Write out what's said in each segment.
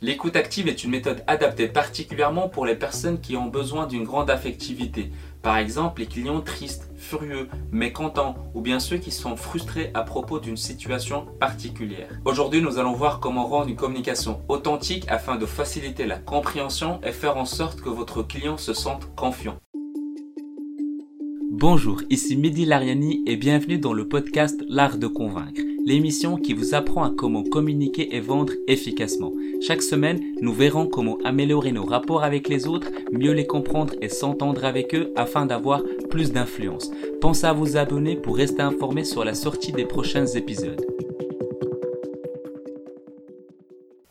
L'écoute active est une méthode adaptée particulièrement pour les personnes qui ont besoin d'une grande affectivité. Par exemple, les clients tristes, furieux, mécontents ou bien ceux qui sont frustrés à propos d'une situation particulière. Aujourd'hui, nous allons voir comment rendre une communication authentique afin de faciliter la compréhension et faire en sorte que votre client se sente confiant. Bonjour, ici Mehdi Lariani et bienvenue dans le podcast L'art de convaincre l'émission qui vous apprend à comment communiquer et vendre efficacement. Chaque semaine, nous verrons comment améliorer nos rapports avec les autres, mieux les comprendre et s'entendre avec eux afin d'avoir plus d'influence. Pensez à vous abonner pour rester informé sur la sortie des prochains épisodes.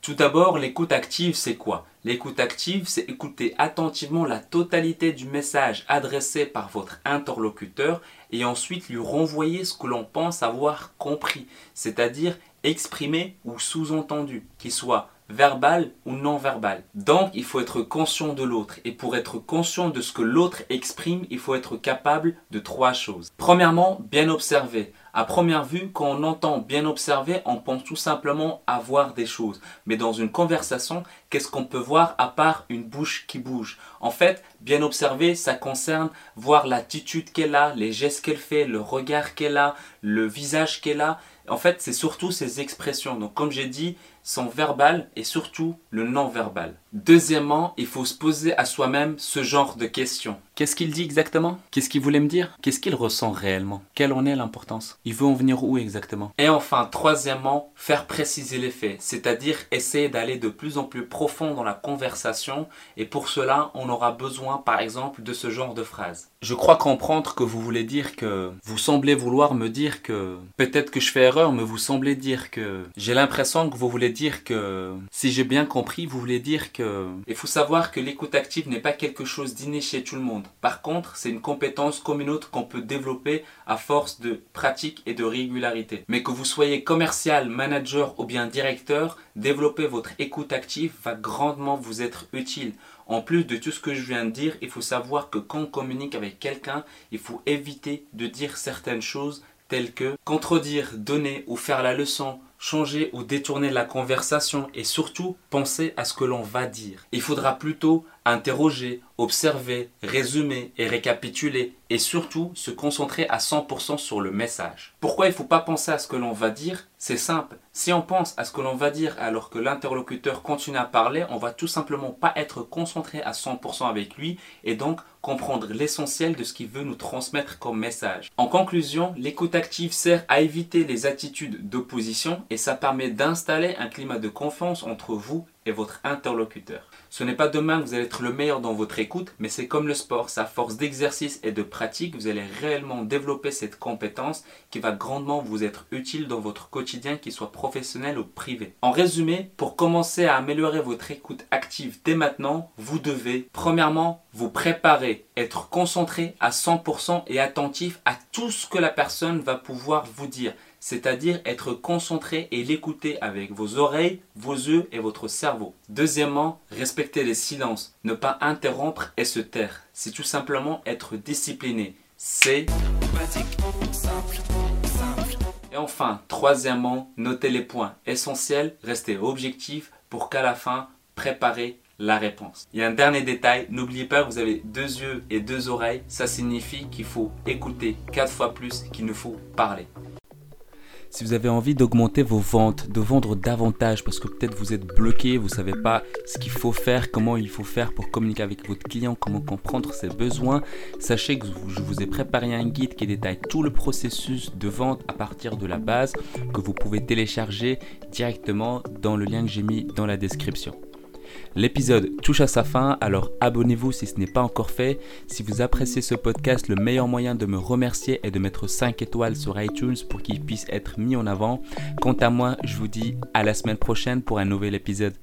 Tout d'abord, l'écoute active, c'est quoi? L'écoute active, c'est écouter attentivement la totalité du message adressé par votre interlocuteur et ensuite lui renvoyer ce que l'on pense avoir compris, c'est-à-dire exprimé ou sous-entendu, qu'il soit verbal ou non verbal. Donc, il faut être conscient de l'autre. Et pour être conscient de ce que l'autre exprime, il faut être capable de trois choses. Premièrement, bien observer. À première vue, quand on entend bien observer, on pense tout simplement à voir des choses. Mais dans une conversation, qu'est-ce qu'on peut voir à part une bouche qui bouge? En fait, bien observer, ça concerne voir l'attitude qu'elle a, les gestes qu'elle fait, le regard qu'elle a, le visage qu'elle a. En fait, c'est surtout ces expressions. Donc, comme j'ai dit, son verbal et surtout le non-verbal. Deuxièmement, il faut se poser à soi-même ce genre de questions. Qu'est-ce qu'il dit exactement? Qu'est-ce qu'il voulait me dire? Qu'est-ce qu'il ressent réellement? Quelle en est l'importance? Il veut en venir où exactement? Et enfin, troisièmement, faire préciser les faits, c'est-à-dire essayer d'aller de plus en plus profond dans la conversation et pour cela, on aura besoin par exemple de ce genre de phrases. Je crois comprendre que vous voulez dire que vous semblez vouloir me dire que peut-être que je fais erreur, mais vous semblez dire que j'ai l'impression que vous voulez dire que si j'ai bien compris, vous voulez dire que il faut savoir que l'écoute active n'est pas quelque chose d'inné chez tout le monde. Par contre, c'est une compétence comme une autre qu'on peut développer à force de pratique et de régularité. Mais que vous soyez commercial, manager ou bien directeur, développer votre écoute active va grandement vous être utile. En plus de tout ce que je viens de dire, il faut savoir que quand on communique avec quelqu'un, il faut éviter de dire certaines choses telles que contredire, donner ou faire la leçon, changer ou détourner la conversation et surtout penser à ce que l'on va dire. Il faudra plutôt interroger, observer, résumer et récapituler et surtout se concentrer à 100% sur le message. Pourquoi il ne faut pas penser à ce que l'on va dire? C'est simple. Si on pense à ce que l'on va dire alors que l'interlocuteur continue à parler, on va tout simplement pas être concentré à 100% avec lui et donc comprendre l'essentiel de ce qu'il veut nous transmettre comme message. En conclusion, l'écoute active sert à éviter les attitudes d'opposition et ça permet d'installer un climat de confiance entre vous votre interlocuteur. Ce n'est pas demain que vous allez être le meilleur dans votre écoute, mais c'est comme le sport, sa force d'exercice et de pratique, vous allez réellement développer cette compétence qui va grandement vous être utile dans votre quotidien, qu'il soit professionnel ou privé. En résumé, pour commencer à améliorer votre écoute active dès maintenant, vous devez premièrement vous préparer, être concentré à 100% et attentif à tout ce que la personne va pouvoir vous dire c'est-à-dire être concentré et l'écouter avec vos oreilles, vos yeux et votre cerveau. Deuxièmement, respecter les silences, ne pas interrompre et se taire. C'est tout simplement être discipliné. C'est Et enfin, troisièmement, notez les points essentiels, restez objectif pour qu'à la fin, préparez la réponse. Il y a un dernier détail, n'oubliez pas vous avez deux yeux et deux oreilles, ça signifie qu'il faut écouter quatre fois plus qu'il ne faut parler. Si vous avez envie d'augmenter vos ventes, de vendre davantage parce que peut-être vous êtes bloqué, vous ne savez pas ce qu'il faut faire, comment il faut faire pour communiquer avec votre client, comment comprendre ses besoins, sachez que je vous ai préparé un guide qui détaille tout le processus de vente à partir de la base que vous pouvez télécharger directement dans le lien que j'ai mis dans la description. L'épisode touche à sa fin, alors abonnez-vous si ce n'est pas encore fait. Si vous appréciez ce podcast, le meilleur moyen de me remercier est de mettre 5 étoiles sur iTunes pour qu'il puisse être mis en avant. Quant à moi, je vous dis à la semaine prochaine pour un nouvel épisode.